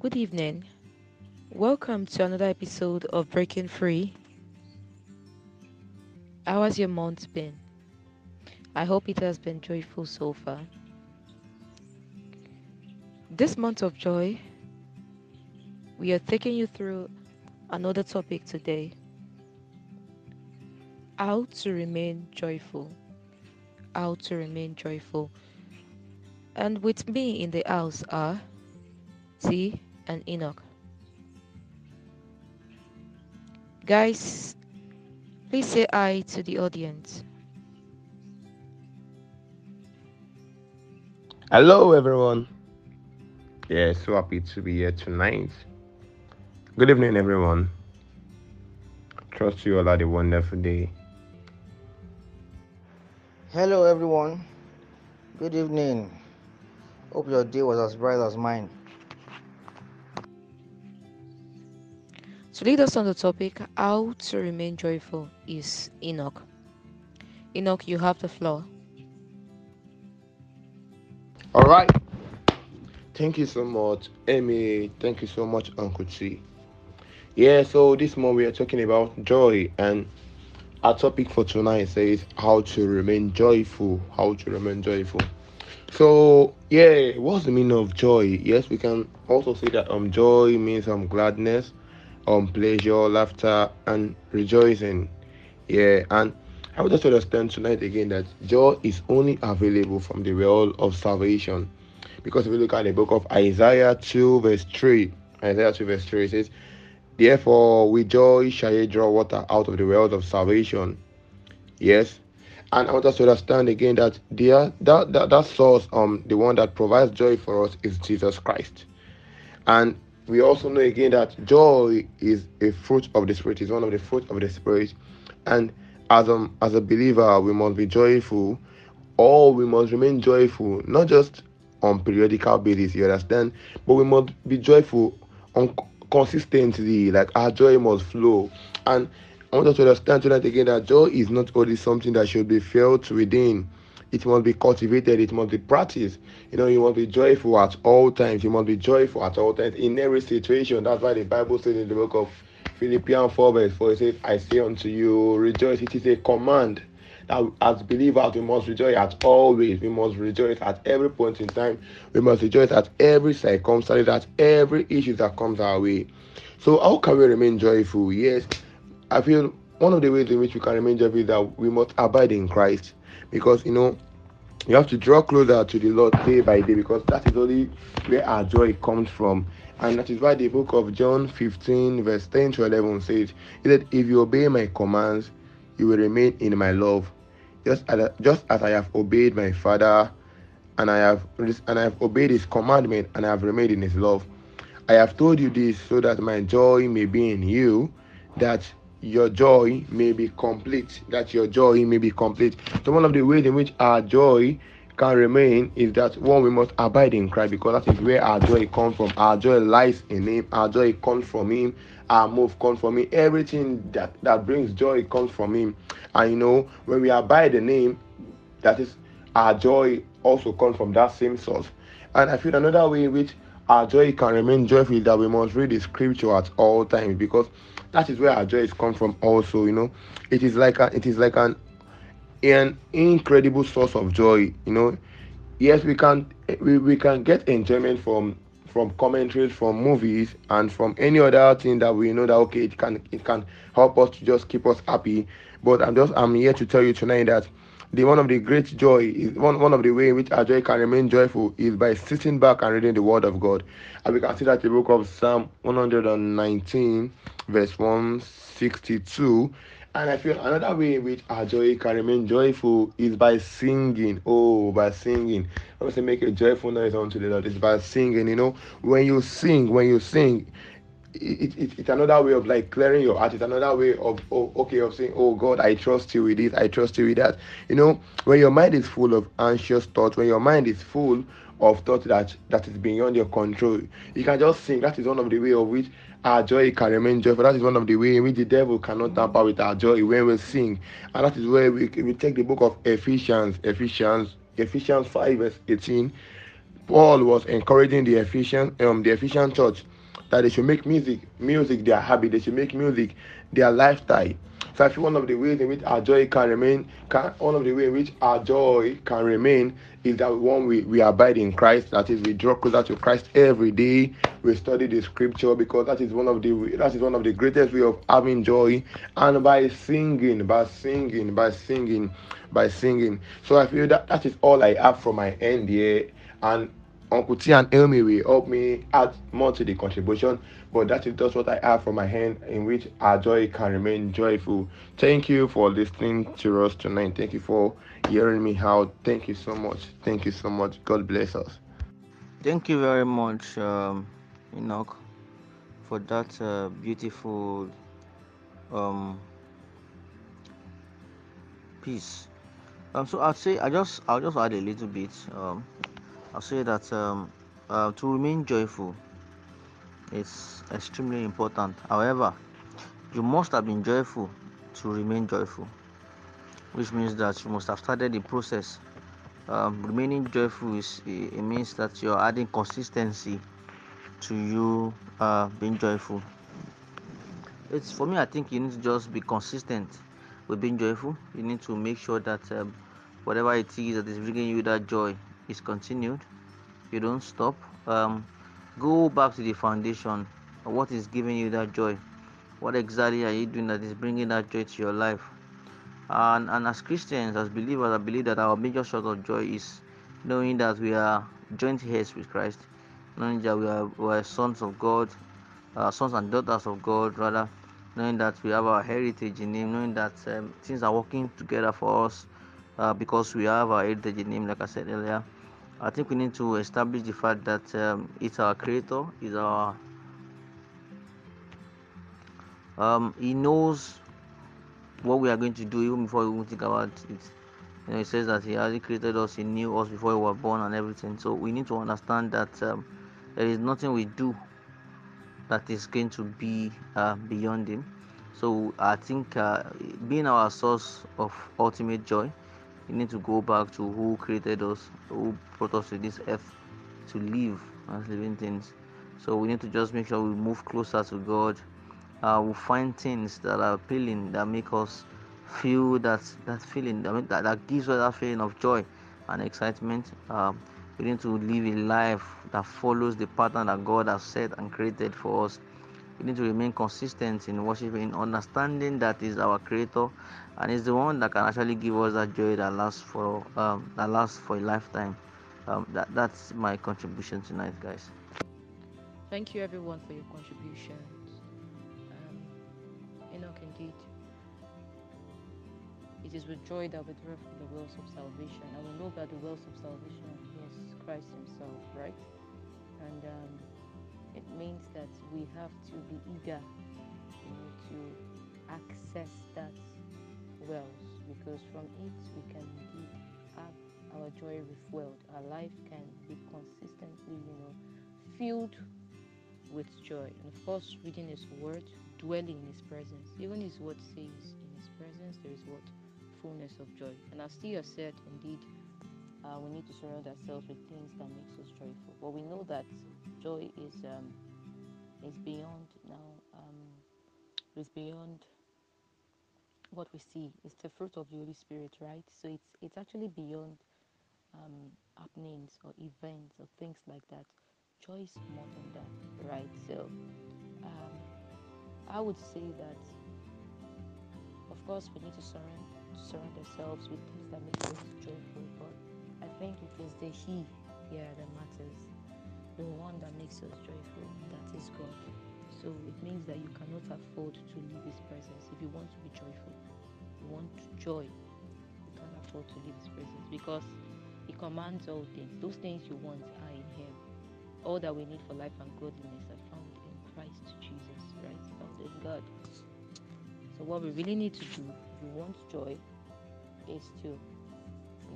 Good evening. Welcome to another episode of Breaking Free. How has your month been? I hope it has been joyful so far. This month of joy, we are taking you through another topic today how to remain joyful. How to remain joyful. And with me in the house are T and Enoch. Guys, please say hi to the audience. Hello, everyone. Yeah, so happy to be here tonight. Good evening, everyone. Trust you all had a wonderful day. Hello, everyone. Good evening. Hope your day was as bright as mine. To lead us on the topic, how to remain joyful, is Enoch. Enoch, you have the floor. All right. Thank you so much, Amy. Thank you so much, Uncle T. Yeah, so this month we are talking about joy, and our topic for tonight says how to remain joyful. How to remain joyful. So yeah, what's the meaning of joy? Yes, we can also say that um joy means um gladness, um pleasure, laughter, and rejoicing. Yeah, and I us to understand tonight again that joy is only available from the well of salvation. Because if we look at the book of Isaiah 2, verse 3, Isaiah 2, verse 3, says, Therefore, with joy shall ye draw water out of the wells of salvation. Yes. And I want us to understand again that the, that, that, that source, um, the one that provides joy for us is Jesus Christ. And we also know again that joy is a fruit of the Spirit, is one of the fruit of the Spirit. And as um as a believer, we must be joyful, or we must remain joyful, not just on periodical basis, you understand, but we must be joyful on consistently, like our joy must flow. And I want us to understand tonight again that joy is not only something that should be felt within. It must be cultivated, it must be practiced. You know, you must be joyful at all times. You must be joyful at all times in every situation. That's why the Bible says in the book of Philippians 4 verse 4, it says, I say unto you, rejoice. It is a command that as believers we must rejoice at always. We must rejoice at every point in time. We must rejoice at every circumstance, at every issue that comes our way. So how can we remain joyful? Yes, I feel one of the ways in which we can remain joyful is that we must abide in Christ. Because you know, you have to draw closer to the Lord day by day because that is only where our joy comes from. And that is why the book of John 15, verse 10 to 11 says, that if you obey my commands, you will remain in my love. Just as, just as I have obeyed my Father, and I have and I have obeyed his commandment, and I have remained in his love. I have told you this so that my joy may be in you, that your joy may be complete. That your joy may be complete. So one of the ways in which our joy can remain is that one we must abide in Christ because that is where our joy comes from. Our joy lies in Him. Our joy comes from Him. Our move comes from Him. Everything that that brings joy comes from Him. And you know when we abide in Him, that is our joy also comes from that same source. And I feel another way in which our joy can remain joyful is that we must read the scripture at all times because that is where our joy is come from. Also, you know, it is like a, it is like an an incredible source of joy you know yes we can we, we can get enjoyment from from commentaries from movies and from any other thing that we know that okay it can it can help us to just keep us happy. But i'm just i'm here to tell you tonight that the one of the great joy is one, one of the way in which our joy can remain joyful is by sitting back and reading the word of god. And we can see that the book of psalm 119 verse 162 and I feel another way in which our joy can remain joyful is by singing. Oh, by singing. I want to make a joyful noise unto the Lord. It's by singing. You know, when you sing, when you sing, it, it, it's another way of like clearing your heart. It's another way of oh, okay of saying, oh God, I trust you with this. I trust you with that. You know, when your mind is full of anxious thoughts, when your mind is full of thoughts that that is beyond your control, you can just sing. That is one of the way of which our joy can remain joyful. That is one of the ways in which the devil cannot tamper with our joy when we sing. And that is where we, we take the book of Ephesians, Ephesians, Ephesians 5, verse 18. Paul was encouraging the Ephesian, um, the Ephesian church that they should make music, music their habit. They should make music their lifestyle. So I feel one of the ways in which our joy can remain, can, one of the ways in which our joy can remain is that one we, we abide in Christ. That is, we draw closer to Christ every day. We study the scripture because that is one of the that is one of the greatest way of having joy. And by singing, by singing, by singing, by singing. So I feel that that is all I have from my end here. And Uncle T and Elmi will help me add more to the contribution. But that is just what I have from my hand in which our joy can remain joyful. Thank you for listening to us tonight. Thank you for hearing me out. Thank you so much. Thank you so much. God bless us. Thank you very much, um, Enoch, for that uh, beautiful um, piece. Um, so I'll say I just I'll just add a little bit. Um, I'll say that um, uh, to remain joyful is extremely important. However, you must have been joyful to remain joyful, which means that you must have started the process. Um, remaining joyful is it, means that you're adding consistency to you uh, being joyful. It's for me. I think you need to just be consistent with being joyful. You need to make sure that um, whatever it is that is bringing you that joy is continued. You don't stop. Um, go back to the foundation what is giving you that joy. What exactly are you doing that is bringing that joy to your life? And, and as christians as believers i believe that our major source of joy is knowing that we are joint heirs with christ knowing that we are, we are sons of god uh, sons and daughters of god rather knowing that we have our heritage in him knowing that um, things are working together for us uh, because we have our heritage in him like i said earlier I think we need to establish the fact that um, it's our creator, is our um, he knows what we are going to do even before we even think about it. You know, he says that he already created us, he knew us before we were born and everything. So we need to understand that um, there is nothing we do that is going to be uh, beyond him. So I think uh, being our source of ultimate joy we need to go back to who created us, who brought us to this earth to live as living things. So we need to just make sure we move closer to God. Uh, we find things that are appealing, that make us feel that that feeling, that, that, that gives us that feeling of joy and excitement. Um, we need to live a life that follows the pattern that God has set and created for us. We need to remain consistent in worshiping, understanding that is our Creator and is the one that can actually give us that joy that lasts for um, that lasts for a lifetime. Um, that that's my contribution tonight, guys. Thank you everyone for your contributions. Um, Enoch, indeed, it is with joy that we draw from the wells of salvation, and we know that the wells of salvation is Christ Himself, right? And um, it means that we have to be eager, you know, to access that wells because from it we can indeed have our joy refueled. Our life can be consistently, you know, filled with joy. And of course, reading His Word, dwelling in His presence. Even His Word says, in His presence there is what fullness of joy. And as Tia said, indeed, uh, we need to surround ourselves with things that makes us joyful. But we know that joy is um, is beyond now. Um, beyond what we see. It's the fruit of the Holy Spirit, right? So it's it's actually beyond um, happenings or events or things like that. Joy is more than that, right? So um, I would say that, of course, we need to surround surround ourselves with things that make us joyful. But I think it is the He here that matters, the one that makes us joyful. That is God. So it means that you cannot afford to leave His presence if you want to be joyful. You want joy, you can't afford to leave His presence because He commands all things. Those things you want are in Him. All that we need for life and godliness are found in Christ Jesus, right? Found in God. So what we really need to do if you want joy is to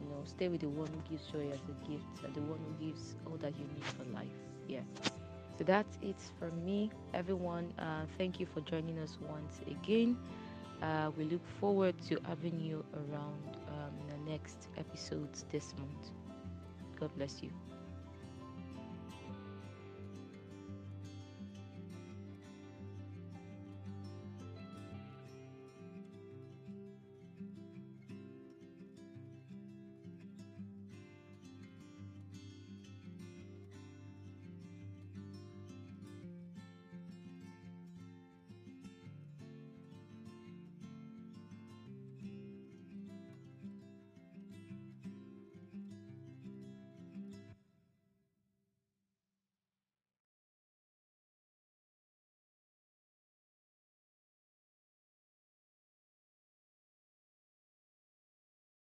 you know stay with the one who gives joy as a gift and the one who gives all that you need for life. Yeah. So that's it from me, everyone. Uh, thank you for joining us once again. Uh, we look forward to having you around um, in the next episodes this month. God bless you.